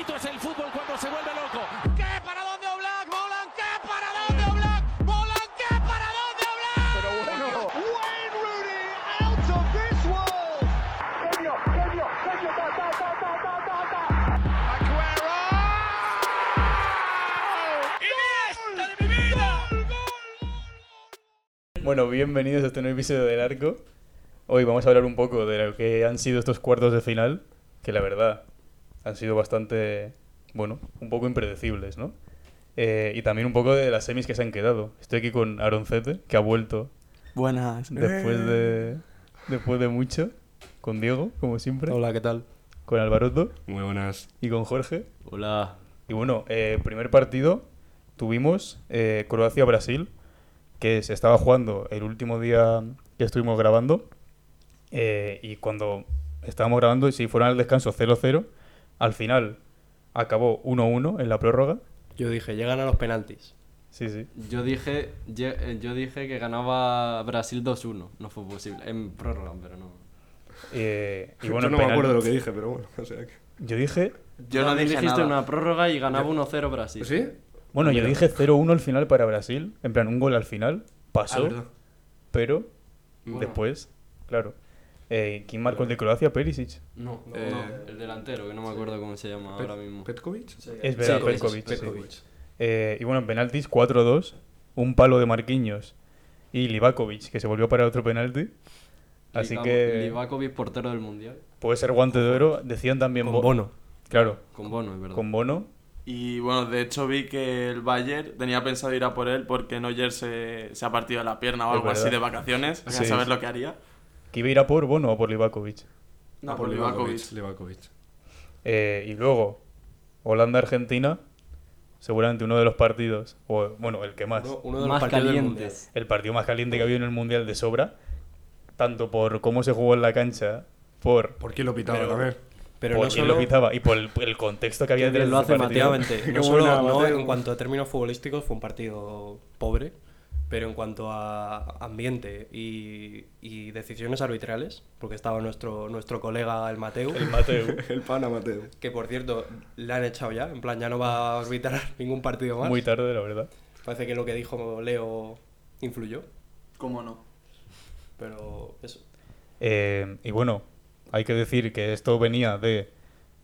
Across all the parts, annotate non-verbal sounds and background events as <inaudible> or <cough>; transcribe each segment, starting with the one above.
bonito es el fútbol cuando se vuelve loco. ¿Qué para dónde Oblak? Volan, ¿qué para dónde Oblak? Volan, ¿qué para dónde Oblak? Pero bueno. Wayne Rooney out of this world. Genio, genio, genio, ta, ta, ta, ta, ta, ta, ta. Aguero. ¡Iniesta de mi vida! Bueno, bienvenidos a este nuevo episodio del Arco. Hoy vamos a hablar un poco de lo que han sido estos cuartos de final, que la verdad han sido bastante, bueno, un poco impredecibles, ¿no? Eh, y también un poco de las semis que se han quedado. Estoy aquí con Aroncete, que ha vuelto Buenas. después de, después de mucho, con Diego, como siempre, Hola, ¿qué tal? con Alvaroto Muy buenas. y con Jorge. Hola. Y bueno, eh, primer partido tuvimos eh, Croacia-Brasil, que se estaba jugando el último día que estuvimos grabando. eh, y cuando estábamos grabando, y si fueron al descanso 0-0, al final acabó 1-1 en la prórroga. Yo dije, llegan a los penaltis. Sí, sí. Yo dije, eh, yo dije que ganaba Brasil 2-1. No fue posible. En prórroga, pero no. Eh, y Yo bueno, no en me acuerdo de lo que dije, pero bueno. O sea que... Yo dije, Yo no dijiste una prórroga y ganaba 1-0 Brasil. ¿Sí? bueno, yo dije 0-1 al final para Brasil, en plan un gol al final, Ah, pasó, verdad. pero Bueno. después, claro. Eh, ¿Quién marcó el de Croacia? Perisic. No, no, Eh, el delantero, que no me acuerdo cómo se llama Pet- ahora mismo. ¿Petkovic? Es verdad, Sí, Petkovic, sí. Petkovic. Eh, y bueno, en penaltis 4-2, un palo de Marquinhos y Livakovic, que se volvió para otro penalti. Así que Livakovic, portero del mundial. puede ser guante de oro. Decían también Con Bo- Bono. Claro, Con Bono, es verdad. con Bono. Y bueno, de hecho vi que el Bayern tenía pensado ir a por él porque Neuer se, se ha partido la pierna o Es algo así de vacaciones. A saber lo que haría. Que iba a ir a por Bono o por Livakovic. No, Ah, por Livakovic. Livakovic. Eh, y luego, Holanda-Argentina, seguramente uno de los partidos, o bueno, el que más. Uno, uno de los Más partidos del calientes. El partido más caliente que ha habido en el Mundial de sobra. Tanto por cómo se jugó en la cancha, por, ¿Por qué lo pitaba Pero- también? Pero por no quién solo, lo pitaba y por el, el contexto que había detrás de lo ese hace Qué <laughs> no solo no, Mateo. en cuanto a términos futbolísticos fue un partido pobre, pero en cuanto a ambiente y, y decisiones arbitrales, porque estaba nuestro, nuestro colega el Mateu, El Mateu. <laughs> El pana Mateo. que por cierto le han echado ya, en plan ya no va a arbitrar <laughs> ningún partido más. Muy tarde, la verdad. Parece que lo que dijo Leo influyó, ¿Cómo no? pero eso. Eh, y bueno, hay que decir que esto venía de,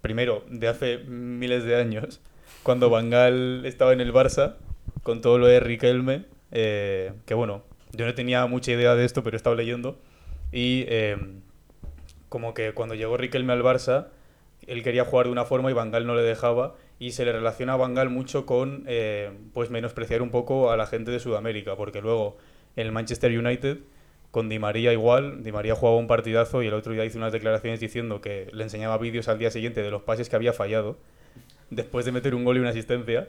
primero, de hace miles de años, cuando Bangal estaba en el Barça, con todo lo de Riquelme, eh, que bueno, yo no tenía mucha idea de esto, pero he estado leyendo, y eh, como que cuando llegó Riquelme al Barça, él quería jugar de una forma y Bangal no le dejaba, y se le relaciona a Bangal mucho con, eh, pues, menospreciar un poco a la gente de Sudamérica, porque luego en el Manchester United con Di María igual, Di María jugaba un partidazo y el otro día hizo unas declaraciones diciendo que le enseñaba vídeos al día siguiente de los pases que había fallado después de meter un gol y una asistencia.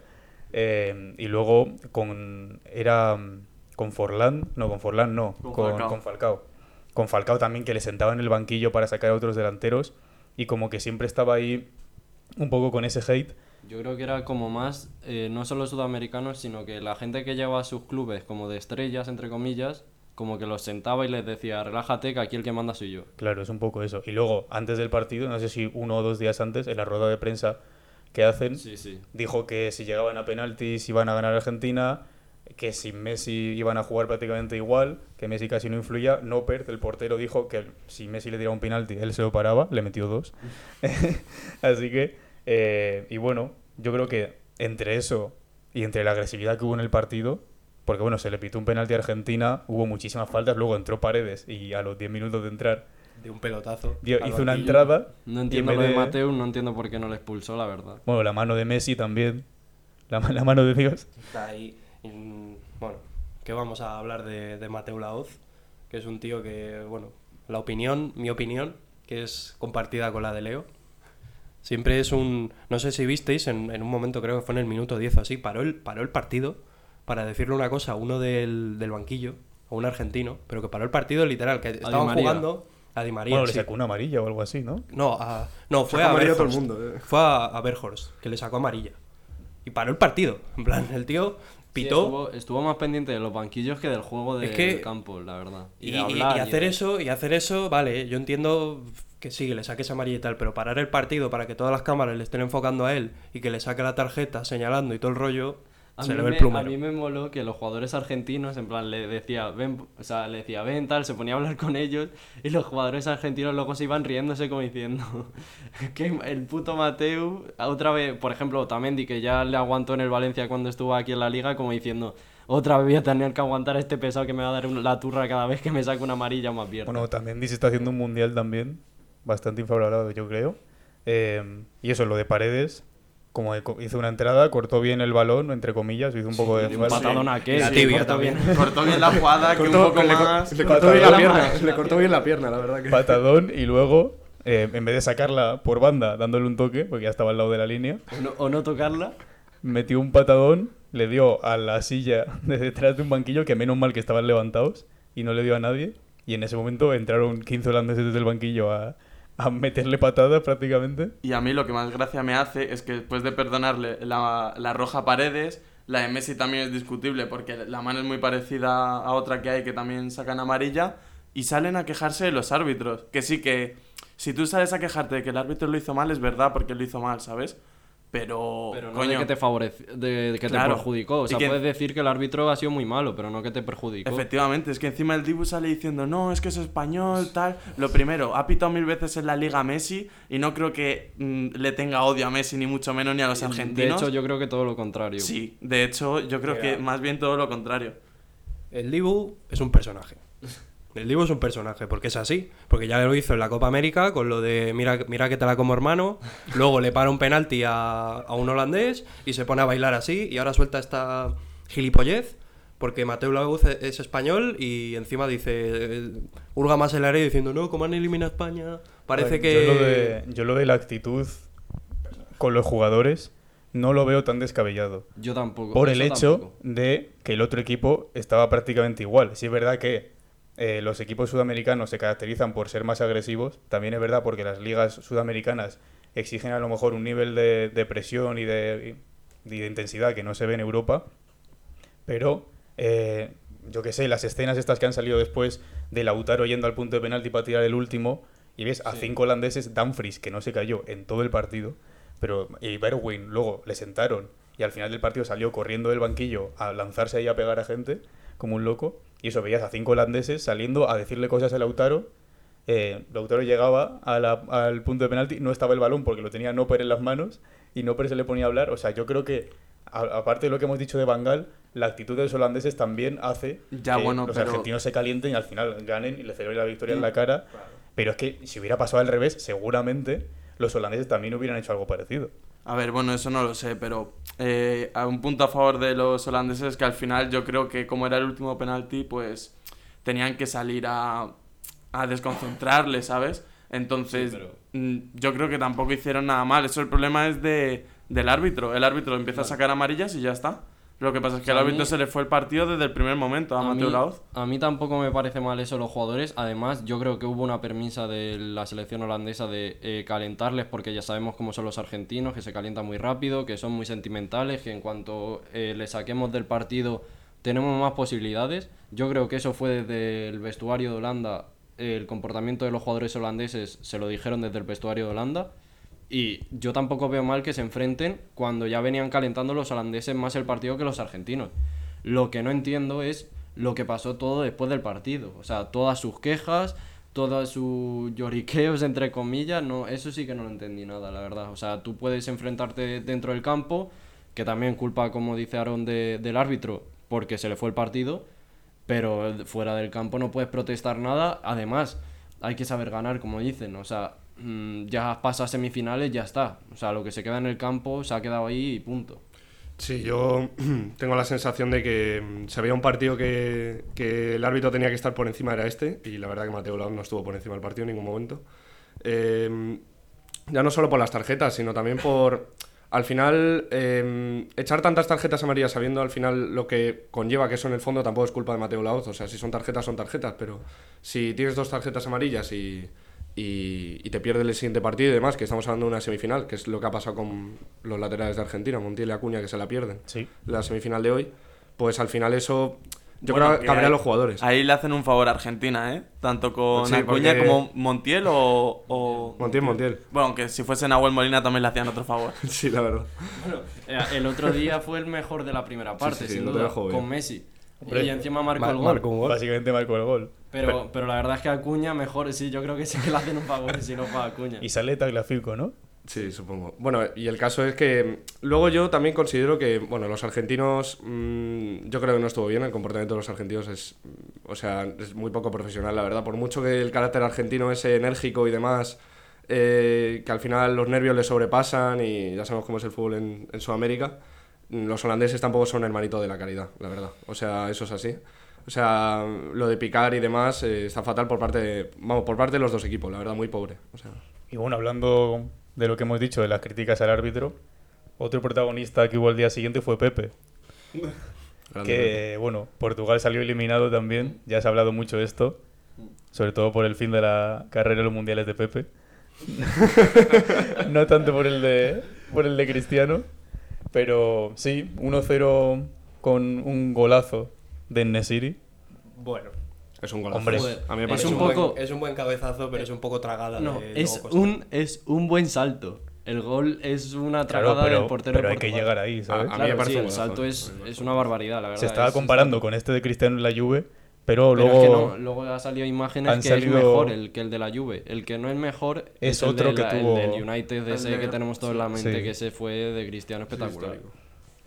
Eh, y luego con era mm, con Forlán, no, con Forlán no, Con con, Falcao. con Falcao. Con Falcao también que le sentaba en el banquillo para sacar a otros delanteros y como que siempre estaba ahí un poco con ese hate. Yo creo que era como más, eh, no solo sudamericanos, sino que la gente que lleva a sus clubes como de estrellas, entre comillas, como que los sentaba y les decía, relájate, que aquí el que manda soy yo. Claro, es un poco eso. Y luego, antes del partido, no sé si uno o dos días antes, en la rueda de prensa que hacen, Sí, sí. dijo que si llegaban a penaltis iban a ganar Argentina, que sin Messi iban a jugar prácticamente igual, que Messi casi no influía. Noppert, el portero, dijo que si Messi le tiraba un penalti, él se lo paraba, le metió dos. <laughs> Así que, eh, y bueno, yo creo que entre eso y entre la agresividad que hubo en el partido, porque bueno, se le pitó un penalti a Argentina, hubo muchísimas faltas, luego entró Paredes y a los 10 minutos de entrar De un pelotazo. dio- hizo una entrada. No entiendo vez lo de Mateo, no entiendo por qué no le expulsó, la verdad. Bueno, la mano de Messi también. La, ma- la mano de Dios. Está ahí. y, bueno, que vamos a hablar de, de Mateo Laoz, que es un tío que, bueno, la opinión, mi opinión, que es compartida con la de Leo. Siempre es un. No sé si visteis, en, en un momento creo que fue en el minuto 10 o así, paró el, paró el partido para decirle una cosa a uno del, del banquillo, a un argentino, pero que paró el partido literal, que estaban María. jugando a Di María. Bueno, le sí. sacó una amarilla o algo así, ¿no? No, a- no fue Sacó a amarilla a todo el mundo, eh. Fue a, a Berghorst, que le sacó amarilla. Y paró el partido. En plan, el tío pitó. estuvo, estuvo más pendiente de los banquillos que del juego Es del que- campo, la verdad. Y, de y- hablar y hacer de- eso, y hacer eso, vale, yo entiendo que sí, que le saques amarilla y tal, pero parar el partido para que todas las cámaras le estén enfocando a él y que le saque la tarjeta señalando y todo el rollo, A se mí, le ve el me, a mí me moló que los jugadores argentinos, en plan, le decía, ven, o sea, le decía, ven, tal, se ponía a hablar con ellos, y los jugadores argentinos luego se iban riéndose como diciendo <laughs> que el puto Mateu, otra vez, por ejemplo, Otamendi, que ya le aguantó en el Valencia cuando estuvo aquí en la liga, como diciendo, otra vez voy a tener que aguantar a este pesado que me va a dar la turra cada vez que me saque una amarilla más abierta. Bueno, también se está haciendo un mundial también, bastante infravalorado, yo creo. Eh, y eso, lo de paredes, como hizo una entrada, cortó bien el balón, entre comillas, hizo un poco de un patadón a aquel, La tibia cortó también. bien. Cortó bien la jugada, que un Cortó- poco le, más. le cortó bien la pierna, le cortó bien la pierna, la verdad que. patadón y luego, eh, en vez de sacarla por banda, dándole un toque, porque ya estaba al lado de la línea, O no, o no tocarla. metió un patadón, le dio a la silla de detrás de un banquillo, que menos mal que estaban levantados, y no le dio a nadie. Y en ese momento entraron 15 holandeses desde el banquillo a, a meterle patadas prácticamente. Y a mí lo que más gracia me hace es que después de perdonarle la, la roja Paredes, la de Messi también es discutible porque la mano es muy parecida a otra que hay que también sacan amarilla y salen a quejarse de los árbitros. Que sí que si tú sales a quejarte de que el árbitro lo hizo mal, es verdad porque lo hizo mal, ¿sabes? Pero, Pero no coño, de que te favorece, de, de que Claro. te perjudicó. O sea, que- puedes decir que el árbitro ha sido muy malo, pero no que te perjudicó. Efectivamente, es que encima el Dibu sale diciendo, no, es que es español, tal. Lo primero, ha pitado mil veces en la liga a Messi y no creo que mm, le tenga odio a Messi, ni mucho menos, ni a los De argentinos. hecho, yo creo que todo lo contrario. Sí, de hecho, yo creo que más bien todo lo contrario. El Dibu es un personaje. El Dibu es un personaje, porque es así. Porque ya lo hizo en la Copa América con lo de mira, mira que te la como hermano. Luego le para un penalti a, a un holandés y se pone a bailar así. Y ahora suelta esta gilipollez porque Mateo Lauz es, es español y encima dice. eh, hurga más el área diciendo, no, como han eliminado a España. Parece Yo que. lo, de, yo lo de la actitud con los jugadores no lo veo tan descabellado. Yo tampoco. Por el hecho tampoco. de que el otro equipo estaba prácticamente igual. Sí es verdad que eh, los equipos sudamericanos se caracterizan por ser más agresivos. También es verdad porque las ligas sudamericanas exigen a lo mejor un nivel de, de presión y de, y de intensidad que no se ve en Europa. Pero, eh, yo qué sé, las escenas estas que han salido después de Lautaro yendo al punto de penalti para tirar el último, y ves a cinco holandeses, Dumfries, que no se cayó en todo el partido, pero y Berwin luego le sentaron y al final del partido salió corriendo del banquillo a lanzarse ahí a pegar a gente como un loco, y eso veías a cinco holandeses saliendo a decirle cosas a Lautaro. Eh, Lautaro llegaba a la- al punto de penalti, no estaba el balón porque lo tenía Noper en las manos y Noper se le ponía a hablar. O sea, yo creo que, a- aparte de lo que hemos dicho de Bangal, la actitud de los holandeses también hace Ya, que bueno, los pero- argentinos se calienten y al final ganen y le celebren la victoria en la cara. Pero es que si hubiera pasado al revés, seguramente los holandeses también hubieran hecho algo parecido. A ver, bueno, eso no lo sé, pero eh, a un punto a favor de los holandeses es que al final yo creo que como era el último penalti, pues tenían que salir a, a desconcentrarle, ¿sabes? Entonces, Sí, pero- mm, yo creo que tampoco hicieron nada mal. Eso el problema es de, del árbitro. El árbitro empieza a sacar amarillas y ya está. Lo que pasa es que al árbitro mí- se le fue el partido desde el primer momento a, A Mateo mí, Laoz. a mí tampoco me parece mal eso los jugadores. Además, yo creo que hubo una permisa de la selección holandesa de eh, calentarles porque ya sabemos cómo son los argentinos, que se calientan muy rápido, que son muy sentimentales, que en cuanto eh, le saquemos del partido tenemos más posibilidades. Yo creo que eso fue desde el vestuario de Holanda. El comportamiento de los jugadores holandeses se lo dijeron desde el vestuario de Holanda. Y yo tampoco veo mal que se enfrenten cuando ya venían calentando los holandeses más el partido que los argentinos. Lo que no entiendo es lo que pasó todo después del partido. O sea, todas sus quejas, todos sus lloriqueos, entre comillas, no, eso sí que no lo entendí nada, la verdad. O sea, tú puedes enfrentarte dentro del campo, que también culpa, como dice Aaron, de- del árbitro, porque se le fue el partido, pero fuera del campo no puedes protestar nada. Además, hay que saber ganar, como dicen. O sea, mm, ya pasa a semifinales, ya está. O sea, lo que se queda en el campo se ha quedado ahí y punto. Sí, yo <clears throat> tengo la sensación de que mm, se veía un partido que, que el árbitro tenía que estar por encima, era este, y la verdad que Mateo Laoz no estuvo por encima del partido en ningún momento. Eh, ya no solo por las tarjetas, sino también por, al final, eh, echar tantas tarjetas amarillas sabiendo al final lo que conlleva que eso en el fondo tampoco es culpa de Mateo Laoz, o sea, si son tarjetas, son tarjetas, pero si tienes dos tarjetas amarillas y, y, y te pierdes el siguiente partido y demás, que estamos hablando de una semifinal, que es lo que ha pasado con los laterales de Argentina, Montiel y Acuña, que se la pierden Sí. la semifinal de hoy, pues al final eso yo Bueno, creo que habría ahí- los jugadores. Ahí le hacen un favor a Argentina, ¿eh? Tanto con Sí, Acuña porque- como Montiel o, o- Montiel, Montiel. Bueno, aunque si fuese Nahuel Molina también le hacían otro favor. <laughs> Sí, la verdad. Bueno, eh, el otro día fue el mejor de la primera parte, sí, sí, sin duda, con. Messi. Hombre, y encima marcó Mar- el gol. marcó un gol. Básicamente marcó el gol. Pero, pero la verdad es que Acuña mejor, sí, yo creo que sí que le hacen un favor si no fue a Acuña. Y sale Tagliafico, ¿no? Sí, supongo. Bueno, y el caso es que mm, luego yo también considero que, bueno, los argentinos, mm, yo creo que no estuvo bien, el comportamiento de los argentinos es, mm, o sea, es muy poco profesional, la verdad. Por mucho que el carácter argentino es enérgico y demás, eh, que al final los nervios le sobrepasan y ya sabemos cómo es el fútbol en, en Sudamérica, mm, los holandeses tampoco son hermanito de la caridad, la verdad. O sea, eso es así. O sea, lo de picar y demás eh, está fatal por parte, de, vamos, por parte de los dos equipos, la verdad, muy pobre. O sea, Y bueno, hablando de lo que hemos dicho, de las críticas al árbitro, otro protagonista que hubo al día siguiente fue Pepe. Que, bueno, Portugal salió eliminado también. Ya se ha hablado mucho de esto. Sobre todo por el fin de la carrera de los mundiales de Pepe. <laughs> no tanto por el de, por el de Cristiano. Pero sí, 1-0 con un golazo de Nesiri. Bueno. Es un golazo. Hombre, a mí me es parece Es un un, poco- buen, es un buen cabezazo, pero es un poco tragada. No, de es un, es un buen salto. El gol es una Claro, tragada pero, del portero pero de hay que llegar ahí, ¿sabes? A mí me parece sí, un el salto a es, es una barbaridad, la verdad. Se estaba es- comparando con este de Cristiano en la Juve, pero, Pero luego es que no, luego ha salido imágenes han que salido- es mejor el que el de la Juve. El que no es mejor Es el otro de que la- tuvo- el del United de el ese de- que tenemos todos en la mente, Sí. que ese fue de Cristiano espectacular.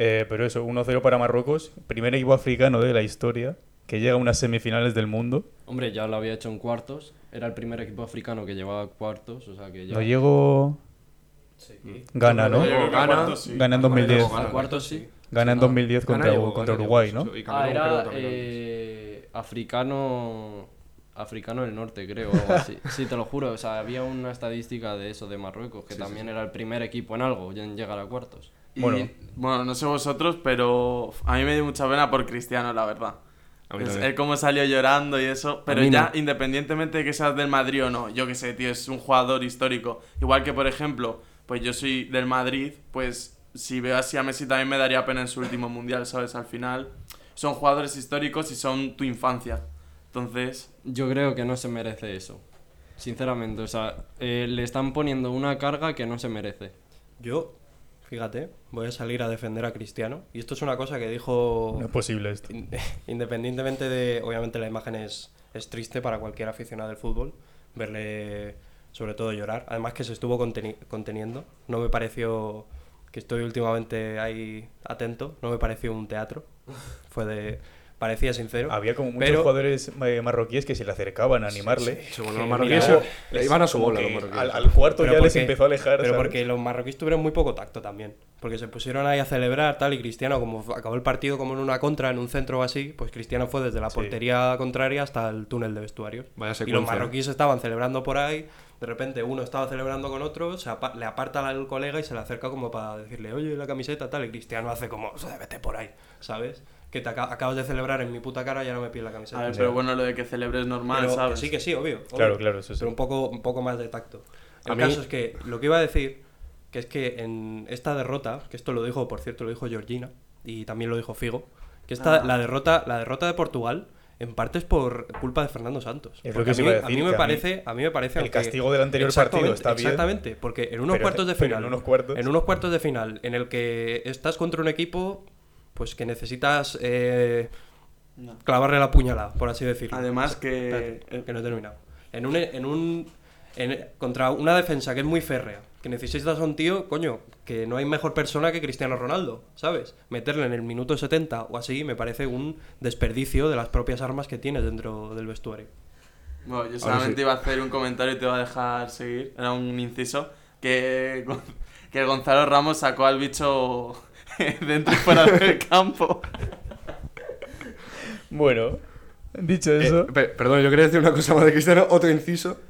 Eh, pero eso, 1-0 para Marruecos, primer equipo africano de la historia que llega a unas semifinales del mundo. Hombre, ya lo había hecho en cuartos. Era el primer equipo africano que llevaba cuartos, o sea que ya... No llegó Gana, ¿no? Gana- sí. Gana en 2010. A cuartos sí. Gana en 2010 Gana contra, llegó, contra Gana Uruguay, llegó, ¿no? Ah, era eh, africano... Africano del norte, creo, o algo así. <laughs> Sí, te lo juro. O sea, había una estadística de eso de Marruecos, que también era el primer equipo en algo, en llegar a cuartos. Y, Bueno. bueno. no sé vosotros, pero a mí me dio mucha pena por Cristiano, la verdad. Es- él cómo salió llorando y eso. Pero ya, no. independientemente de que seas del Madrid o no, yo que sé, tío, es un jugador histórico. Igual que, por ejemplo, pues yo soy del Madrid, pues si veo así a Messi también me daría pena en su último mundial, ¿sabes? Al final son jugadores históricos y son tu infancia. Entonces, Yo creo que no se merece eso. Sinceramente, o sea, eh, le están poniendo una carga que no se merece. Yo, fíjate, voy a salir a defender a Cristiano. Y esto es una cosa que dijo. No es posible esto. in- <laughs> Independientemente de. Obviamente, la imagen es, es triste para cualquier aficionado del fútbol. Verle, sobre todo, llorar. Además, que se estuvo conteni- conteniendo. No me pareció. Que estoy últimamente ahí atento. No me pareció un teatro. Fue de. Parecía sincero. Había como muchos pero- jugadores eh, marroquíes que se le acercaban a animarle. Sí, bueno, que los marroquíes mira, se- le iban a su bola los marroquíes. al, al cuarto Pero ya les porque- empezó a alejar. Pero ¿sabes? porque los marroquíes tuvieron muy poco tacto también. Porque se pusieron ahí a celebrar tal y Cristiano, como acabó el partido como en una contra, en un centro o así, pues Cristiano fue desde la Sí. portería contraria hasta el túnel de vestuarios. Vaya y los marroquíes estaban celebrando por ahí, de repente uno estaba celebrando con otro, se apa- le aparta al colega y se le acerca como para decirle, oye, la camiseta tal, y Cristiano hace como, vete por ahí, ¿sabes? Que te aca- acabas de celebrar en mi puta cara y ya no me pides la camiseta. a ver, pero bueno, lo de que celebres normal, Pero ¿sabes? que sí, que sí, obvio. obvio. Claro, claro, eso sí. Pero un poco, un poco más de tacto. El A mí- caso es que lo que iba a decir, que es que en esta derrota, que esto lo dijo, por cierto, lo dijo Georgina y también lo dijo Figo, que esta, Ah. la, derrota, la derrota de Portugal en parte es por culpa de Fernando Santos. Es lo Porque que a, mí, iba a a decir, mí que me a mí parece, a mí me parece el aunque- castigo del anterior Exactamente, partido está bien. Exactamente, porque en unos Pero- cuartos de final, en unos cuartos- en unos cuartos de final en el que estás contra un equipo pues que necesitas eh, No. clavarle la puñalada, por así decirlo. Además que- Espérate, que no he terminado. En un, en un en- contra una defensa que es muy férrea, que necesitas a un tío, coño, que no hay mejor persona que Cristiano Ronaldo, ¿sabes? Meterle en el minuto 70 o así me parece un desperdicio de las propias armas que tienes dentro del vestuario. Bueno, yo solamente sí. iba a hacer un comentario y te voy a dejar seguir. Era un inciso. Que, que Gonzalo Ramos sacó al bicho <laughs> dentro y fuera del <laughs> campo. Bueno, dicho Eh, eso, pe- perdón, yo quería decir una cosa más de Cristiano, otro inciso.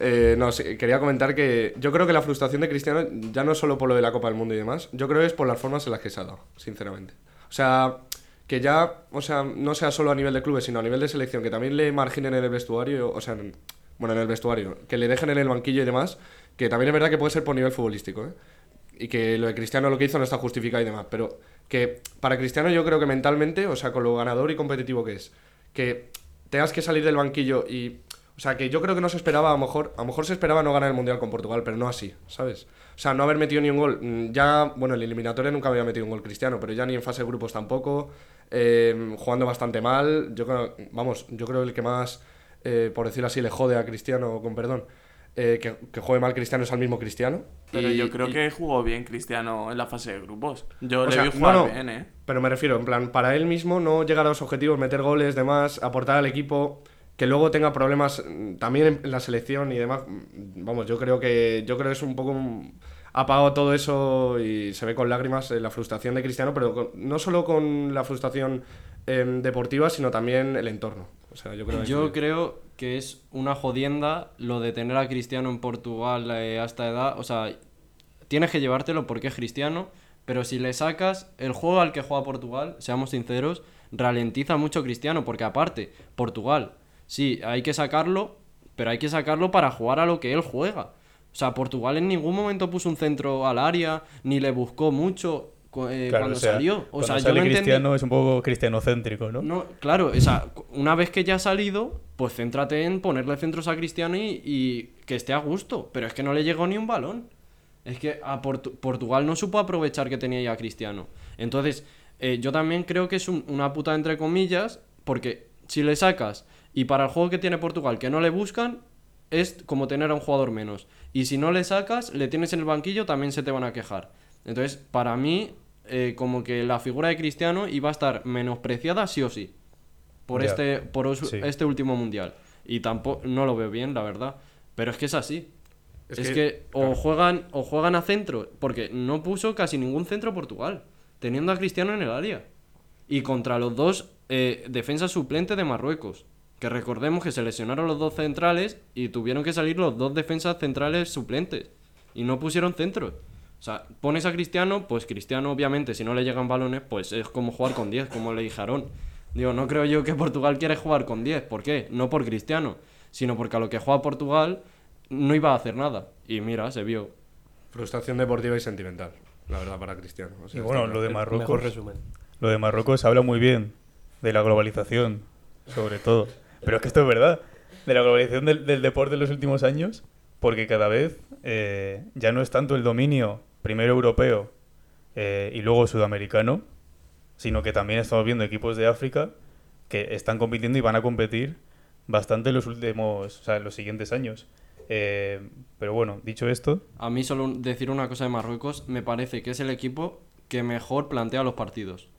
Eh, no, sí, quería comentar que yo creo que la frustración de Cristiano ya no es solo por lo de la Copa del Mundo y demás, yo creo que es por las formas en las que se ha dado, sinceramente. O sea, que ya, o sea, no sea solo a nivel de clubes, sino a nivel de selección, que también le marginen en el vestuario, o sea, en- bueno, en el vestuario, que le dejen en el banquillo y demás, que también es verdad que puede ser por nivel futbolístico, ¿eh? Y que lo de Cristiano lo que hizo no está justificado y demás, pero que para Cristiano yo creo que mentalmente, o sea, con lo ganador y competitivo que es, que tengas que salir del banquillo y... O sea, que yo creo que no se esperaba, a lo mejor, a mejor se esperaba no ganar el Mundial con Portugal, pero no así, ¿sabes? O sea, no haber metido ni un gol. Mm, Ya, bueno, en la eliminatoria nunca había metido un gol cristiano, pero ya ni en fase de grupos tampoco. eh, jugando bastante mal. Yo vamos, yo creo el que más, eh, por decirlo así, le jode a Cristiano, con perdón, eh, que, que juegue mal Cristiano es al mismo Cristiano. Pero Y- yo creo y- que jugó bien Cristiano en la fase de grupos. Yo o le sea, vi jugar no, no, bien, ¿eh? Pero me refiero, en plan, para él mismo no llegar a los objetivos, meter goles, demás, aportar al equipo, que luego tenga problemas mm, también en, la selección y demás. mm, Vamos, yo creo que yo creo que es un poco un- apagado todo eso y se ve con lágrimas eh, la frustración de Cristiano, pero con- no solo con la frustración em, deportiva, sino también el entorno. O sea, yo creo que Yo creo que es una jodienda lo de tener a Cristiano en Portugal eh, a esta edad. O sea, tienes que llevártelo porque es cristiano, pero si le sacas el juego al que juega Portugal, seamos sinceros, ralentiza mucho Cristiano, porque aparte, Portugal, sí, hay que sacarlo, pero hay que sacarlo para jugar a lo que él juega. O sea, Portugal en ningún momento puso un centro al área, ni le buscó mucho eh, Claro, cuando o sea, salió. O cuando sea, yo sale entendí- Cristiano es un poco cristianocéntrico, ¿no? no, claro, o sea, una vez que ya ha salido, pues céntrate en ponerle centros a Cristiano y, y que esté a gusto. Pero es que no le llegó ni un balón. Es que a Portu- Portugal no supo aprovechar que tenía ya a Cristiano. Entonces, eh, yo también creo que es un- una puta entre comillas, porque si le sacas y para el juego que tiene Portugal que no le buscan, es como tener a un jugador menos. Y si no le sacas, le tienes en el banquillo, también se te van a quejar. Entonces, para mí, eh, como que la figura de Cristiano iba a estar menospreciada sí o sí. Por, este, por os- Sí. este último mundial. Y tampoco, no lo veo bien, la verdad. Pero es que es así. Es Es, que- que, o juegan o juegan a centro, porque no puso casi ningún centro Portugal, teniendo a Cristiano en el área. Y contra los dos eh, defensas suplentes de Marruecos, que recordemos que se lesionaron los dos centrales y tuvieron que salir los dos defensas centrales suplentes. Y no pusieron centros. O sea, pones a Cristiano, pues Cristiano obviamente si no le llegan balones, pues es como jugar con 10, como le dije a Aarón. Digo, no creo yo que Portugal quiere jugar con 10. ¿Por qué? No por Cristiano, sino porque a lo que juega Portugal no iba a hacer nada. Y mira, se vio. Frustración deportiva y sentimental, la verdad, para Cristiano. O sea, Y bueno, lo de Marruecos, resumen. lo de Marruecos habla muy bien de la globalización, sobre todo. Pero es que esto es verdad, de la globalización del, del deporte en los últimos años, porque cada vez eh, ya no es tanto el dominio primero europeo eh, y luego sudamericano, sino que también estamos viendo equipos de África que están compitiendo y van a competir bastante los últimos, o sea, los siguientes años. Eh, pero bueno, dicho esto, A mí solo decir una cosa de Marruecos, me parece que es el equipo que mejor plantea los partidos.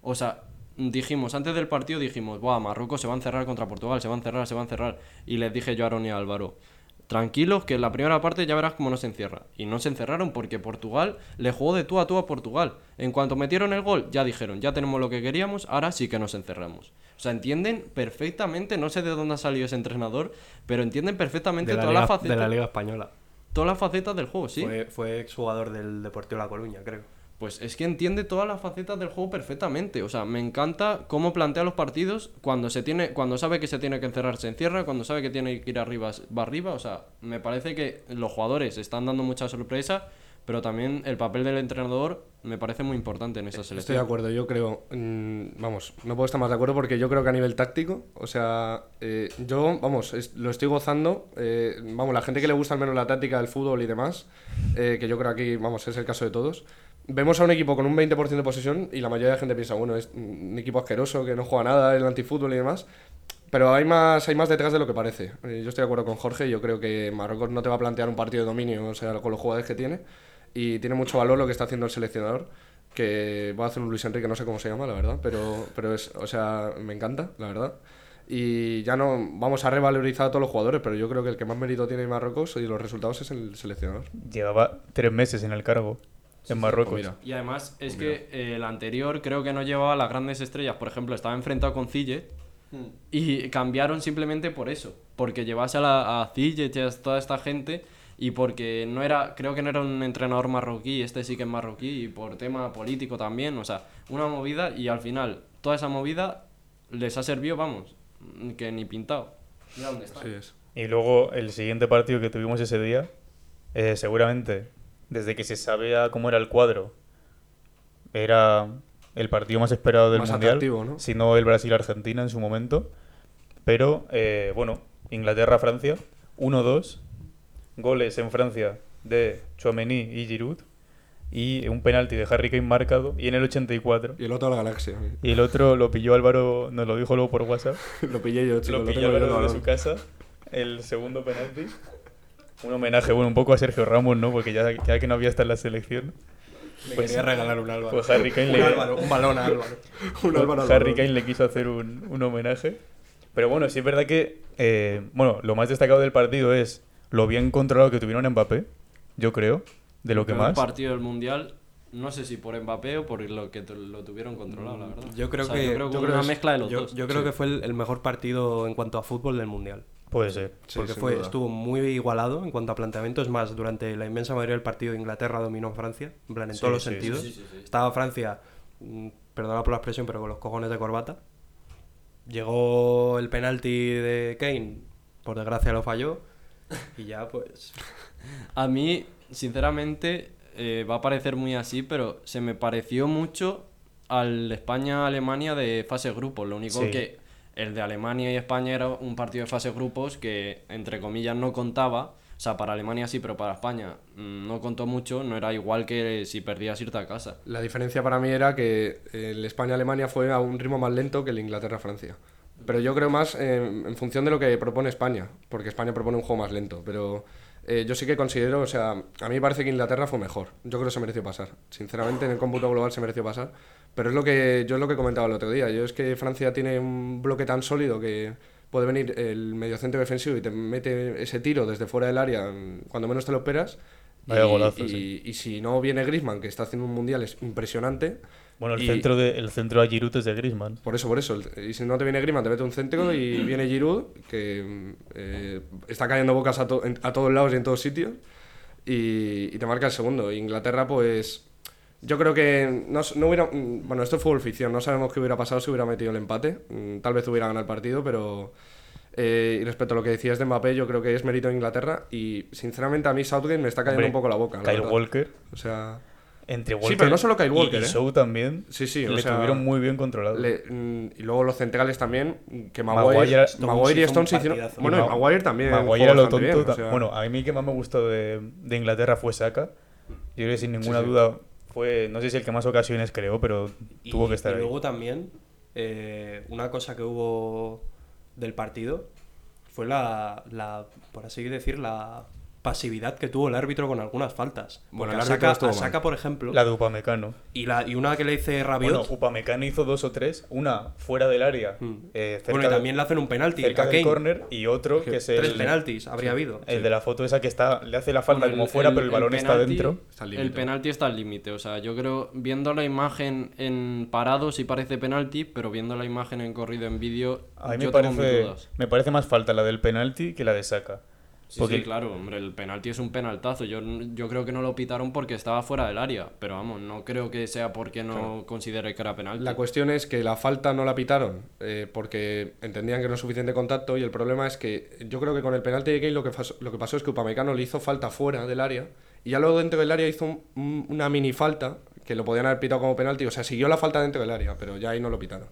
O sea, dijimos, antes del partido dijimos, Buah, Marruecos se va a encerrar contra Portugal, se va a encerrar, se va a encerrar. Y les dije yo a Aaron y a Álvaro, tranquilos que en la primera parte ya verás cómo no se encierra. Y no se encerraron porque Portugal le jugó de tú a tú a Portugal. En cuanto metieron el gol, ya dijeron, ya tenemos lo que queríamos, ahora sí que nos encerramos. O sea, entienden perfectamente, no sé de dónde ha salido ese entrenador, pero entienden perfectamente De la, todas las Liga, facetas de la Liga Española. todas las facetas del juego, sí. Fue, fue exjugador del Deportivo La Coruña, creo. Pues es que entiende todas las facetas del juego perfectamente. O sea, me encanta cómo plantea los partidos cuando se tiene, cuando sabe que se tiene que encerrar, se encierra, cuando sabe que tiene que ir arriba, va arriba. O sea, me parece que los jugadores están dando mucha sorpresa, pero también el papel del entrenador me parece muy importante en esa Estoy de selección. acuerdo, yo creo, mm, vamos, no puedo estar más de acuerdo porque yo creo que a nivel táctico, o sea, eh, yo, vamos, es- lo estoy gozando, eh, vamos, la gente que le gusta al menos la táctica del fútbol y demás, eh, que yo creo aquí, vamos, es el caso de todos, vemos a un equipo con un 20% de posesión y la mayoría de la gente piensa, bueno, es un equipo asqueroso que no juega nada, el antifútbol y demás, pero hay más, hay más detrás de lo que parece. Eh, yo estoy de acuerdo con Jorge, yo creo que Marruecos no te va a plantear un partido de dominio, o sea, con los jugadores que tiene, y tiene mucho valor lo que está haciendo el seleccionador, que va a hacer un Luis Enrique, no sé cómo se llama, la verdad, pero, pero es, o sea, me encanta, la verdad. Y ya no, vamos a revalorizar a todos los jugadores, pero yo creo que el que más mérito tiene Marruecos y los resultados es el seleccionador. llevaba tres meses en el cargo en Marruecos. Pues mira. Y además es Pues que eh, el anterior creo que no llevaba las grandes estrellas. Por ejemplo, estaba enfrentado con Zille y cambiaron simplemente por eso. Porque llevase a, la, a y a toda esta gente y porque no era, creo que no era un entrenador marroquí, este sí que es marroquí y por tema político también. O sea, una movida y al final toda esa movida les ha servido, vamos, que ni pintado. Mira dónde está. Es. Y luego el siguiente partido que tuvimos ese día, eh, seguramente desde que se sabía cómo era el cuadro, era el partido más esperado del Más Mundial, ¿no? si no el Brasil-Argentina en su momento. Pero, eh, bueno, Inglaterra-Francia, 1-2, goles en Francia de Chouameni y Giroud, y un penalti de Harry Kane marcado, y en el 84. Y el otro a la galaxia. Y el otro lo pilló Álvaro, nos lo dijo luego por WhatsApp. <laughs> lo pillé yo, chico. lo pilló Álvaro desde balón. su casa, el segundo penalti. Un homenaje, bueno, un poco a Sergio Ramos, ¿no? Porque ya, ya que no había estado en la selección. Me Pues- quería regalar un Álvaro. Pues Harry Kane un, le- Álvaro, un balón a Álvaro. <laughs> Un Álvaro al Harry balón. Kane le quiso hacer un, un homenaje. Pero bueno, sí es verdad que, eh, bueno, lo más destacado del partido es lo bien controlado que tuvieron Mbappé, yo creo, de lo que El más. partido del Mundial, no sé si por Mbappé o por lo que lo tuvieron controlado, la verdad. Yo creo O sea, que, yo creo que yo una creo que es- mezcla de los yo, dos. Yo creo Sí. que fue el, el mejor partido en cuanto a fútbol del Mundial. Puede ser. Sí, porque fue, duda. estuvo muy igualado en cuanto a planteamiento. Es más, durante la inmensa mayoría del partido Inglaterra dominó Francia, en plan en Sí, todos los sí, sentidos. sí, sí, sí. Estaba Francia, mm, perdona por la expresión, pero con los cojones de corbata. Llegó el penalti de Kane, por desgracia lo falló. Y ya pues... <laughs> A mí, sinceramente, eh, va a parecer muy así, pero se me pareció mucho al España-Alemania de fase grupos. Lo único Sí. que el de Alemania y España era un partido de fase grupos que, entre comillas, no contaba. O sea, para Alemania sí, pero para España mm, no contó mucho. No era igual que si perdías irte a casa. La diferencia para mí era que el España-Alemania fue a un ritmo más lento que el Inglaterra-Francia. Pero yo creo más en función de lo que propone España, porque España propone un juego más lento. Pero eh, yo sí que considero, o sea, a mí me parece que Inglaterra fue mejor. Yo creo que se mereció pasar. Sinceramente, en el cómputo global se mereció pasar. Pero es lo que yo es lo que comentaba el otro día. Yo es que Francia tiene un bloque tan sólido que puede venir el mediocentro defensivo y te mete ese tiro desde fuera del área mm, cuando menos te lo esperas. Y, golazo, y- sí. y si no viene Griezmann, que está haciendo un mundial es impresionante. Bueno, el y- centro de el centro a Giroud es de Griezmann. Por eso, por eso. Y si no te viene Griezmann, te mete un centro y viene Giroud, que mm, eh, está cayendo bocas a, to- en- a todos lados y en todos sitios, y, y te marca el segundo. Inglaterra, pues. Yo creo que no, no hubiera. mm, Bueno, esto es fútbol ficción, no sabemos qué hubiera pasado si hubiera metido el empate. Mm, Tal vez hubiera ganado el partido, pero. eh, y respecto a lo que decías de Mbappé, yo creo que es mérito de Inglaterra. Y sinceramente, a mí Southgate me está cayendo Hombre, un poco la boca. la Kyle verdad. Walker. O sea. Entre Sí, Walker pero no solo Kyle y- Walker, y, ¿eh? Shaw también. Sí, sí, o le sea, tuvieron muy bien controlado. Le- mm, y luego los centrales también, que Maguire- Maguire, Maguire y Stones hicieron... Bueno, y Maguire también. Maguire lo tonto. bien, o ta- sea, Bueno, a mí que más me gustó de, de Inglaterra fue Saka. Yo creo que sin ninguna sí. duda fue, no sé si el que más ocasiones creó, pero Y, tuvo que estar y ahí. luego también, eh, una cosa que hubo del partido fue la, la, por así decir, la pasividad que tuvo el árbitro con algunas faltas. Bueno, el árbitro Saka, estuvo a mal. Saka, por ejemplo, La de Upamecano. y, la, y una que le dice Rabiot, Bueno, Upamecano hizo dos o tres. Una fuera del área, Mm. eh, cerca, bueno, y de- también le hacen un penalti cerca del córner, y otro que es el, Tres penaltis habría habido. el de la foto esa que está le hace la falta Bueno, como fuera, pero el balón está penalti- dentro. Está El penalti está al límite. O sea, yo creo, viendo la imagen en parado sí parece penalti, pero viendo la imagen en corrido en vídeo, A mí me yo tengo mis parece, me parece más falta la del penalti que la de Saka. Sí, Porque- sí, claro, hombre, el penalti es un penaltazo. Yo, yo creo que no lo pitaron porque estaba fuera del área, pero vamos, no creo que sea porque no considere que era penalti. La cuestión es que la falta no la pitaron eh, porque entendían que no es suficiente contacto y el problema es que yo creo que con el penalti de Kane lo que, lo que pasó es que Upamecano le hizo falta fuera del área y ya luego dentro del área hizo un- un- una mini falta que lo podían haber pitado como penalti, o sea, siguió la falta dentro del área, pero ya ahí no lo pitaron.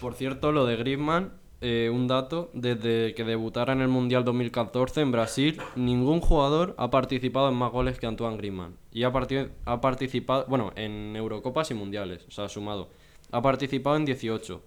Por cierto, lo de Griezmann, eh, un dato, desde que debutara en el Mundial 2014 en Brasil, ningún jugador ha participado en más goles que Antoine Griezmann. Y ha, ha participado, bueno, en Eurocopas y Mundiales, o sea, sumado. Ha participado en 18.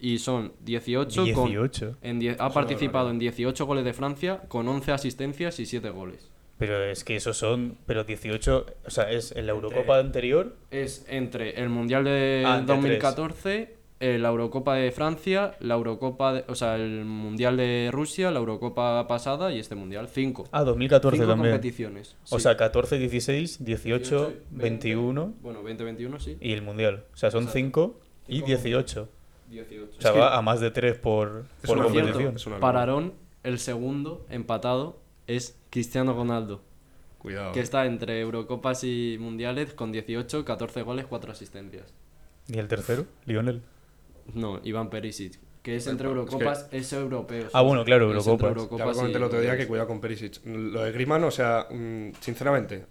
Y son 18, con... 18. En die- ha participado en 18 goles de Francia con 11 asistencias y 7 goles. Pero es que esos son, pero 18, o sea, es en la Eurocopa anterior. Es entre el Mundial de Ah, entre 2014, eh, la Eurocopa de Francia, la Eurocopa, de- o sea, el Mundial de Rusia, la Eurocopa pasada y este Mundial. Cinco. Ah, 2014 Cinco también. competiciones. O sí. sea, 14, 16, 18, 21 Bueno, 20-21 sí. y el Mundial. O sea, son 5 y Cinco 18. 18. O sea, Es que- va a más de 3 por, Es por competición. es una locura. Para Aarón, el segundo empatado es Cristiano Ronaldo, Cuidado. que está entre Eurocopas y Mundiales con 18, 14 goles, 4 asistencias. ¿Y el tercero? Lionel. No, Iván Perisic. Que es entre Eurocopas, es, europeo. Ah, bueno, claro, Es entre Eurocopas. Ya lo comenté el otro día que Eurocopas. cuidado con Perisic. Lo de Griezmann, o sea, mm, sinceramente,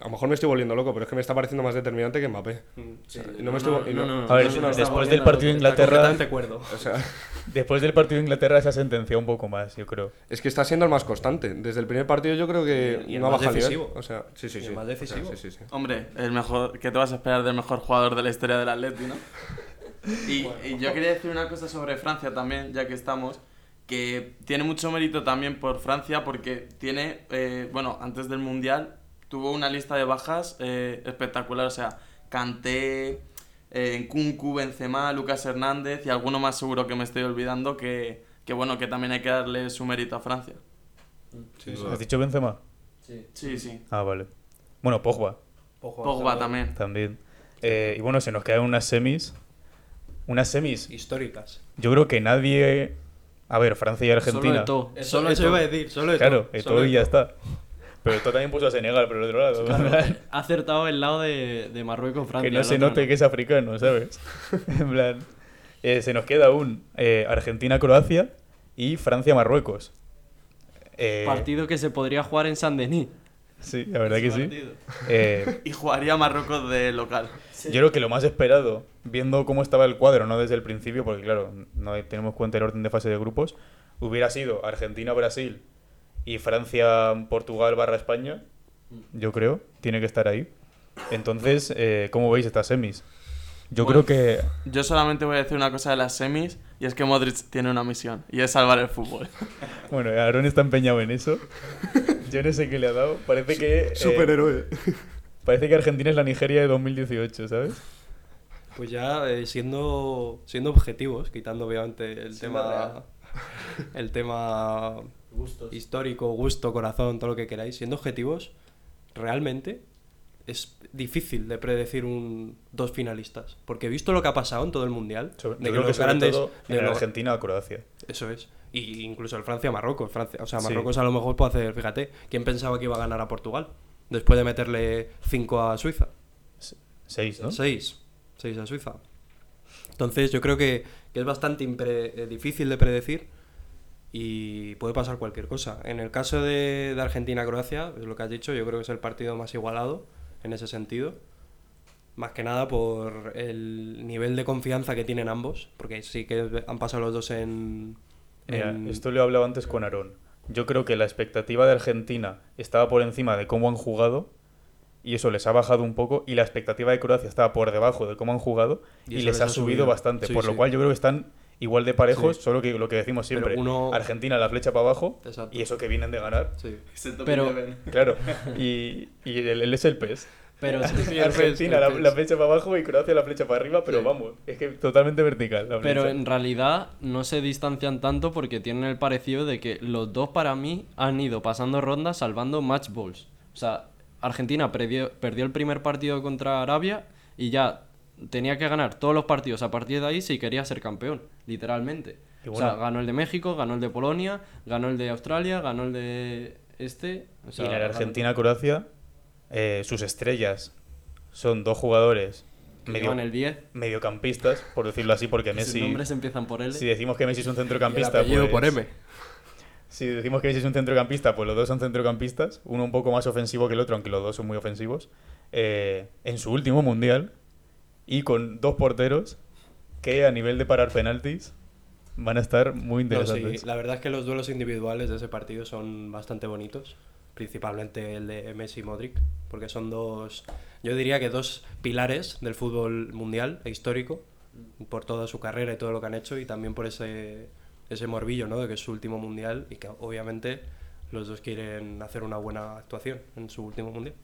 a lo mejor me estoy volviendo loco, pero es que me está pareciendo más determinante que Mbappé. Sí, Y no me estoy- y no- no, no, A ver, después del partido de. Inglaterra, acuerdo. O sea, <laughs> después del partido de Inglaterra se ha sentenciado un poco más, yo creo. es que está siendo el más constante. Desde el primer partido yo creo que Y el no ha bajado decisivo. O sea, sí, sí, sí. el más O sea, decisivo. sí, sí, sí. Hombre, el mejor, ¿qué te vas a esperar del mejor jugador de la historia del Atleti, no? <laughs> Y, y yo quería decir una cosa sobre Francia también, ya que estamos, que tiene mucho mérito también por Francia porque tiene, eh, bueno, antes del Mundial tuvo una lista de bajas eh, espectacular, o sea, Kanté, eh, Nkunku, Benzema, Lucas Hernández y alguno más seguro que me estoy olvidando que, que bueno, que también hay que darle su mérito a Francia. ¿Has dicho Benzema? Sí, sí. Ah, vale. Bueno, Pogba Pogba también. también. Eh, y bueno, se nos quedan unas semis. Unas semis. Históricas. Yo creo que nadie. A ver, Francia y Argentina. Solo solo eso iba a decir, solo eso. Claro, solo todo y ya está. Pero esto también puso a Senegal por el otro lado. <laughs> Ha acertado el lado de, de Marruecos, Francia. que no se note que es africano, ¿sabes? <laughs> en plan. eh, se nos queda aún eh, Argentina-Croacia y Francia-Marruecos. Eh, Partido que se podría jugar en San Denis. Sí, la verdad que sí. Eh, <laughs> Y jugaría Marruecos de local. Yo creo que lo más esperado, viendo cómo estaba el cuadro, no desde el principio, porque claro, no tenemos cuenta el orden de fase de grupos, hubiera sido Argentina-Brasil y Francia-Portugal barra España, yo creo, tiene que estar ahí. Entonces, eh, ¿cómo veis estas semis? Yo Bueno. creo que... Yo solamente voy a decir una cosa de las semis y es que Modric tiene una misión y es salvar el fútbol. <laughs> Bueno, Aaron está empeñado en eso. <laughs> Yo no sé qué le ha dado. Parece que... eh, Superhéroe. parece que Argentina es la Nigeria de 2018, ¿sabes? Pues ya eh, siendo, siendo objetivos, quitando obviamente el Siendo tema el tema histórico, gusto, corazón, todo lo que queráis, siendo objetivos, realmente es difícil de predecir un dos finalistas, porque he visto lo que ha pasado en todo el mundial, Sobre- de que que grandes todo de en lo- Argentina-Croacia. eso es. Y incluso el Francia-Marruecos. Francia, o sea, Sí. Marruecos a lo mejor puede hacer, fíjate, ¿quién pensaba que iba a ganar a Portugal? Después de meterle 5 a Suiza. Seis, ¿no? 6. 6 a Suiza. Entonces yo creo que, que es bastante impre- eh, difícil de predecir y puede pasar cualquier cosa. En el caso de, de Argentina-Croacia, es lo que has dicho, yo creo que es el partido más igualado en ese sentido. Más que nada por el nivel de confianza que tienen ambos, porque sí que han pasado los dos en... Mira, en- esto lo he hablado antes con Aarón. Yo creo que la expectativa de Argentina estaba por encima de cómo han jugado y eso les ha bajado un poco y la expectativa de Croacia estaba por debajo de cómo han jugado Y les les ha subido, subido. bastante, Sí, por lo cual yo creo que están igual de parejos, Sí. solo que lo que decimos siempre, uno- Argentina la flecha para abajo Exacto. y eso que vienen de ganar, Sí. Pero- claro, <laughs> y, y él, él es el pez. Pero Argentina la, la flecha para abajo y Croacia la flecha para arriba, pero vamos, es que totalmente vertical. la Pero en realidad no se distancian tanto porque tienen el parecido de que los dos para mí han ido pasando rondas salvando match balls. O sea, Argentina perdió, perdió el primer partido contra Arabia y ya tenía que ganar todos los partidos a partir de ahí si quería ser campeón, literalmente. O sea, ganó el de México, ganó el de Polonia, ganó el de Australia, ganó el de este. O sea, y ganó- Argentina-Croacia, eh, sus estrellas son dos jugadores que medio, llevan el 10. mediocampistas, por decirlo así, porque <laughs> que sus Messi. nombres empiezan por L. Si decimos que Messi es un Y el centrocampista, pues, por M. Si decimos que Messi es un centrocampista, pues los dos son centrocampistas, uno un poco más ofensivo que el otro, aunque los dos son muy ofensivos. eh, en su último mundial y con dos porteros que a nivel de parar penaltis van a estar muy No, interesantes. sí, la verdad es que los duelos individuales de ese partido son bastante bonitos, principalmente el de Messi y Modric, porque son dos, yo diría que dos pilares del fútbol mundial e histórico, por toda su carrera y todo lo que han hecho, y también por ese, ese morbillo, ¿no? De que es su último mundial y que obviamente los dos quieren hacer una buena actuación en su último mundial.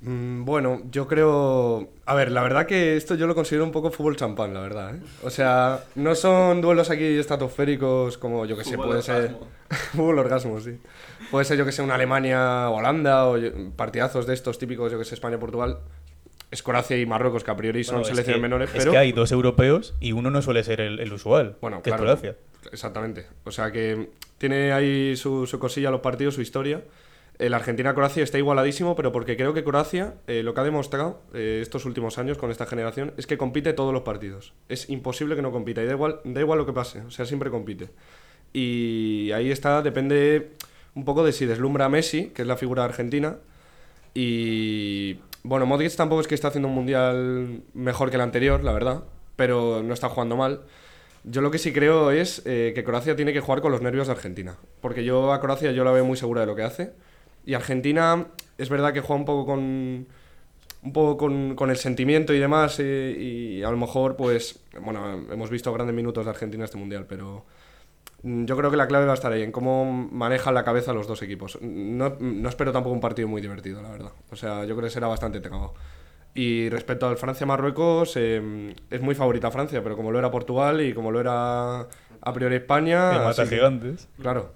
Mm, Bueno, yo creo. A ver, la verdad que esto yo lo considero un poco fútbol champán, la verdad. ¿eh? O sea, no son duelos aquí estratosféricos como yo que sé, puede ser. <laughs> fútbol orgasmo, sí. Puede ser yo que sé, una Alemania-Holanda o partidazos de estos típicos, yo que sé, España-Portugal. Es Croacia y Marruecos, que a priori son Bueno, es selecciones que- menores, es pero. que hay dos europeos y uno no suele ser el, el usual, Bueno, que claro. es Croacia. Exactamente. O sea que tiene ahí su, su cosilla los partidos, su historia. El Argentina-Croacia está igualadísimo, pero porque creo que Croacia eh, lo que ha demostrado eh, estos últimos años con esta generación es que compite todos los partidos. Es imposible que no compita y da igual, da igual lo que pase, o sea, siempre compite. Y ahí está, depende un poco de si deslumbra a Messi, que es la figura argentina, y bueno, Modric tampoco es que está haciendo un mundial mejor que el anterior, la verdad, pero no está jugando mal. Yo lo que sí creo es eh, que Croacia tiene que jugar con los nervios de Argentina, porque yo a Croacia yo la veo muy segura de lo que hace. Y Argentina es verdad que juega un poco con un poco con, con el sentimiento y demás eh, y a lo mejor pues bueno hemos visto grandes minutos de Argentina este mundial pero mm, yo creo que la clave va a estar ahí en cómo manejan la cabeza los dos equipos. No, no espero tampoco un partido muy divertido la verdad. O sea yo creo que será bastante tecado. Y respecto al Francia-Marruecos eh, es muy favorita Francia pero como lo era Portugal y como lo era a priori España Que mata que- gigantes. claro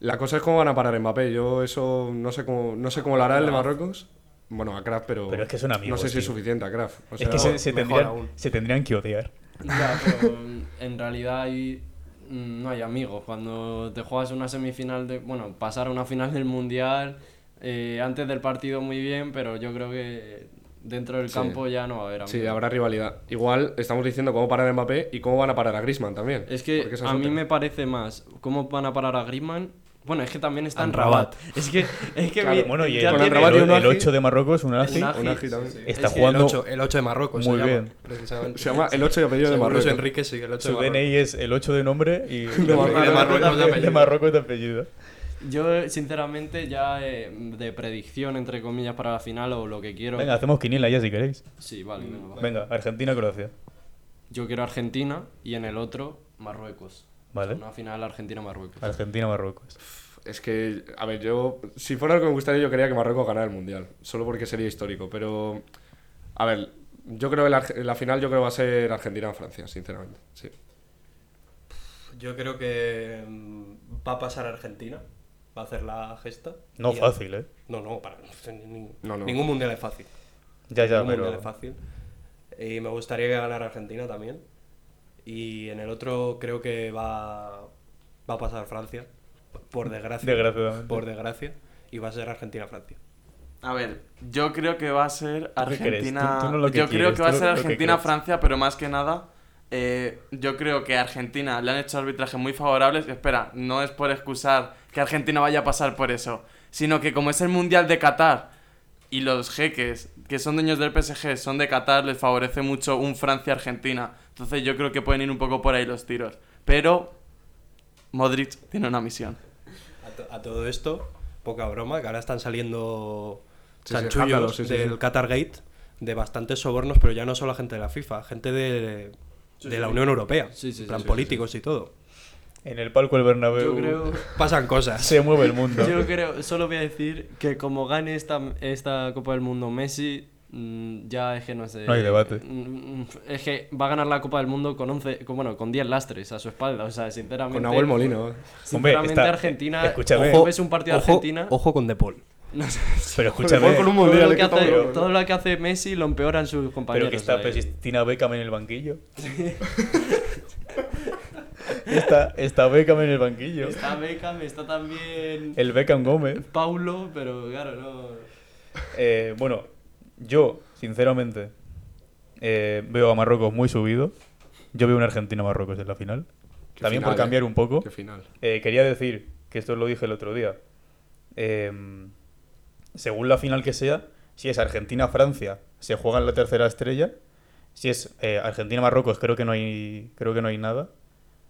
la cosa es cómo van a parar Mbappé. Yo eso no sé cómo, no sé cómo lo hará el de Marruecos. Bueno, a Kraft, pero, Pero es que son amigos, no sé si es suficiente a Kraft. O Es que se, se tendrían, se tendrían que odiar. Ya, pero mm, en realidad hay, mm, no hay amigos. Cuando te juegas una semifinal de. Bueno, pasar a una final del mundial. eh, antes del partido muy bien, pero yo creo que dentro del Sí. campo ya no va a haber amigos. Sí, habrá rivalidad. Igual estamos diciendo cómo parar a Mbappé y cómo van a parar a Griezmann también. Es que a mí me parece más cómo van a parar a Griezmann. Bueno, es que también está en. Rabat. Es que, es que Claro, mi- Bueno, y el, el- el Aji. 8 de Marruecos, un sí. está jugando el 8, el 8 de Marruecos. muy se llama, bien. precisamente. Se llama el 8 y apellido de Marruecos. Enrique, sí, el 8 Su de Marruecos. DNI es el 8 de nombre y <laughs> De Marruecos de Marruecos de apellido. de Marruecos de apellido. Yo, sinceramente, ya eh, de predicción, entre comillas, para la final o lo que quiero. Venga, hacemos quiniela ya si queréis. Sí, vale, venga, va. Venga, Argentina-Croacia. Yo quiero Argentina y en el otro, Marruecos. Vale. Una final Argentina-Marruecos. Argentina-Marruecos. Es que, a ver, yo. Si fuera lo que me gustaría, yo quería que Marruecos ganara el mundial. Solo porque sería histórico. Pero. A ver, yo creo que la, la final yo creo va a ser Argentina-Francia, sinceramente. Sí. Yo creo que mm, va a pasar Argentina. Va a hacer la gesta. No fácil, ¿eh? No, no, para, ni- No, no. ningún mundial es fácil. Ya, ya, ningún mundial es fácil. Y me gustaría que ganara Argentina también. Y en el otro creo que va, va a pasar Francia. Por desgracia. Por desgracia. Y va a ser Argentina-Francia. A ver, yo creo que va a ser. Argentina. Tú- tú no lo que yo creo que va a ser Argentina-Francia, pero más que nada, eh, yo creo que a Argentina le han hecho arbitrajes muy favorables. Espera, no es por excusar que Argentina vaya a pasar por eso, sino que como es el Mundial de Qatar y los jeques que son dueños del PSG son de Qatar, les favorece mucho un Francia-Argentina. Entonces yo creo que pueden ir un poco por ahí los tiros. Pero Modric tiene una misión. A, to- a todo esto, poca broma, que ahora están saliendo Sí, chanchullos escándalos, sí, sí, del sí. Qatar Gate de bastantes sobornos, pero ya no solo gente de la FIFA, gente de, de la Unión Europea, Sí, sí, en plan sí, sí, políticos y todo. En el palco del Bernabéu Yo creo, Pasan cosas. se mueve el mundo. yo creo, solo voy a decir que como gane esta, esta Copa del Mundo Messi, ya es que no sé. No hay debate. Mm, Es que va a ganar la Copa del Mundo con 11, con, bueno, con 10 lastres a su espalda. O sea, sinceramente. Con Nahuel Molino. ¿eh? Sinceramente, está- Argentina. escúchame. Ojo, ves un partido de ojo, Argentina. ojo con De Paul. <laughs> no sé, Pero escúchame, con un todo, lo que hace, estamos- todo lo que hace Messi lo empeoran sus compañeros. pero que está ahí. Cristina Beckham en el banquillo. <laughs> está, está Beckham en el banquillo. Está Beckham, está también. El Beckham Gómez. Paulo, pero claro, no. Eh, bueno, yo, sinceramente, eh, veo a Marruecos muy subido. Yo veo una Argentina-Marruecos en la final. Qué También final, por cambiar ¿eh? un poco. Qué final. Eh, quería decir, que esto lo dije el otro día. eh, según la final que sea, si es Argentina-Francia, se juega en la tercera estrella. Si es eh, Argentina-Marruecos, creo que no hay creo que no hay nada.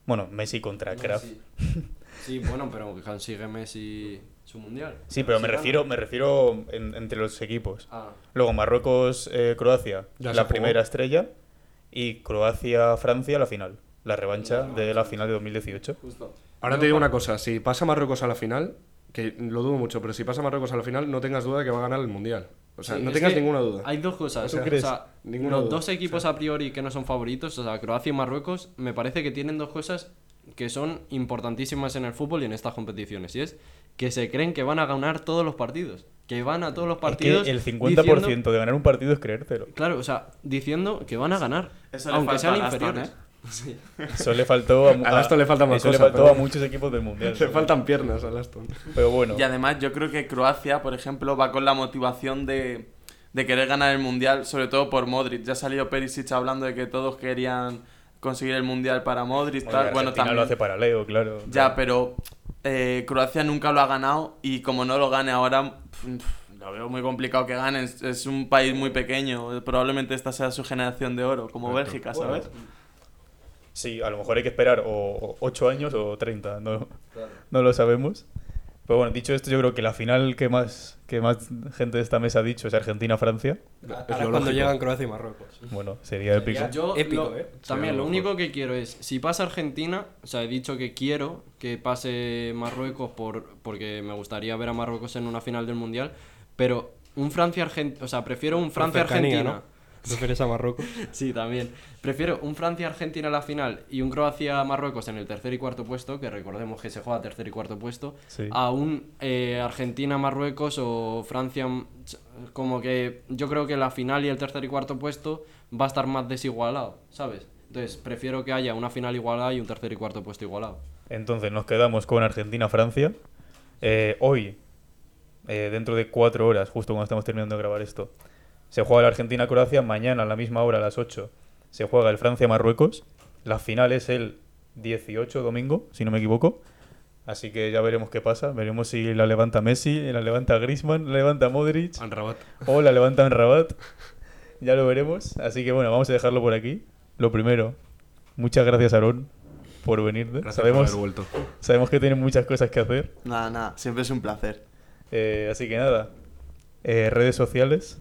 Bueno, Messi contra Kraft. Sí. <laughs> Sí, bueno, pero consigue Messi su mundial. Sí, pero me refiero, me refiero en- entre los equipos. Ah, Luego Marruecos-Croacia, Ya se la jugó. primera estrella. Y Croacia-Francia, la final. La revancha de la final de 2018. justo. Ahora te digo una cosa, si pasa Marruecos a la final, que lo dudo mucho, pero si pasa Marruecos a la final, no tengas duda de que va a ganar el Mundial. O sea, Sí, no es tengas que ninguna duda. Hay dos cosas. ¿Tú o crees? sea, Ninguna los duda. dos equipos a priori que no son favoritos, o sea, Croacia y Marruecos, me parece que tienen dos cosas que son importantísimas en el fútbol y en estas competiciones. Y es que se creen que van a ganar todos los partidos. Que van a todos los partidos. es que el 50% diciendo- de ganar un partido es creértelo. Claro, o sea, diciendo que van a ganar. Eso aunque sean a inferiores. ¿eh? <laughs> Eso le faltó a, A Aston le falta más eso le faltó pero- a muchos equipos del mundial. <laughs> Le faltan piernas al Aston. Pero bueno, Y además yo creo que Croacia, por ejemplo, va con la motivación de, de querer ganar el Mundial, sobre todo por Modric. Ya ha salido Perisic hablando de que todos querían conseguir el Mundial para Modric. Tal. Bueno, también... lo hace para Leo, claro. Ya, pero eh, Croacia nunca lo ha ganado y como no lo gane ahora, lo veo muy complicado que gane. Es, es un país muy pequeño. Probablemente esta sea su generación de oro, como Bélgica, ¿sabes? Sí, a lo mejor hay que esperar o 8 años o 30, no, no lo sabemos. Pero bueno, dicho esto, yo creo que la final que más, que más gente de esta mesa ha dicho es Argentina-Francia. Cuando lógico. llegan Croacia y Marruecos. Bueno, sería épico. Yo Épico, lo- ¿eh? También lo único que quiero es, si pasa Argentina, o sea, he dicho que quiero que pase Marruecos por, porque me gustaría ver a Marruecos en una final del Mundial, pero un Francia-Argentina, o sea, prefiero un Francia-Argentina. ¿no? ¿Prefieres a Marruecos? <laughs> Sí, también. Prefiero un Francia-Argentina en la final y un Croacia-Marruecos en el tercer y cuarto puesto, que recordemos que se juega tercer y cuarto puesto, Sí. a un eh, Argentina-Marruecos o Francia. Como que yo creo que la final y el tercer y cuarto puesto va a estar más desigualado, ¿sabes? Entonces prefiero que haya una final igualada y un tercer y cuarto puesto igualado. Entonces nos quedamos con Argentina-Francia. Eh, hoy, eh, dentro de 4 horas, justo cuando estamos terminando de grabar esto, se juega la Argentina-Croacia. Mañana a la misma hora, a las 8, se juega el Francia-Marruecos. La final es el 18 domingo, si no me equivoco. Así que ya veremos qué pasa. Veremos si la levanta Messi, la levanta Griezmann, la levanta Modric Anrabat. o la levanta en Rabat. Ya lo veremos. Así que bueno, vamos a dejarlo por aquí. Lo primero, muchas gracias Aaron por venir. Gracias sabemos, por haber vuelto. sabemos que tienes muchas cosas que hacer. Nada, nada, siempre es un placer. Eh, así que nada, eh, redes sociales,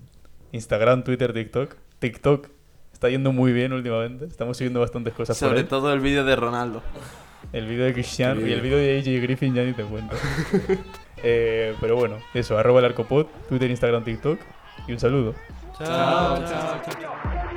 Instagram, Twitter, TikTok. TikTok está yendo muy bien últimamente. Estamos subiendo bastantes cosas por Sobre todo el vídeo de Ronaldo. El vídeo de Cristiano y el vídeo. vídeo de AJ Griffin ya ni te cuento. <laughs> Eh, pero bueno, eso, arroba el arcopod, Twitter, Instagram, TikTok y un saludo. chao, chao. chao.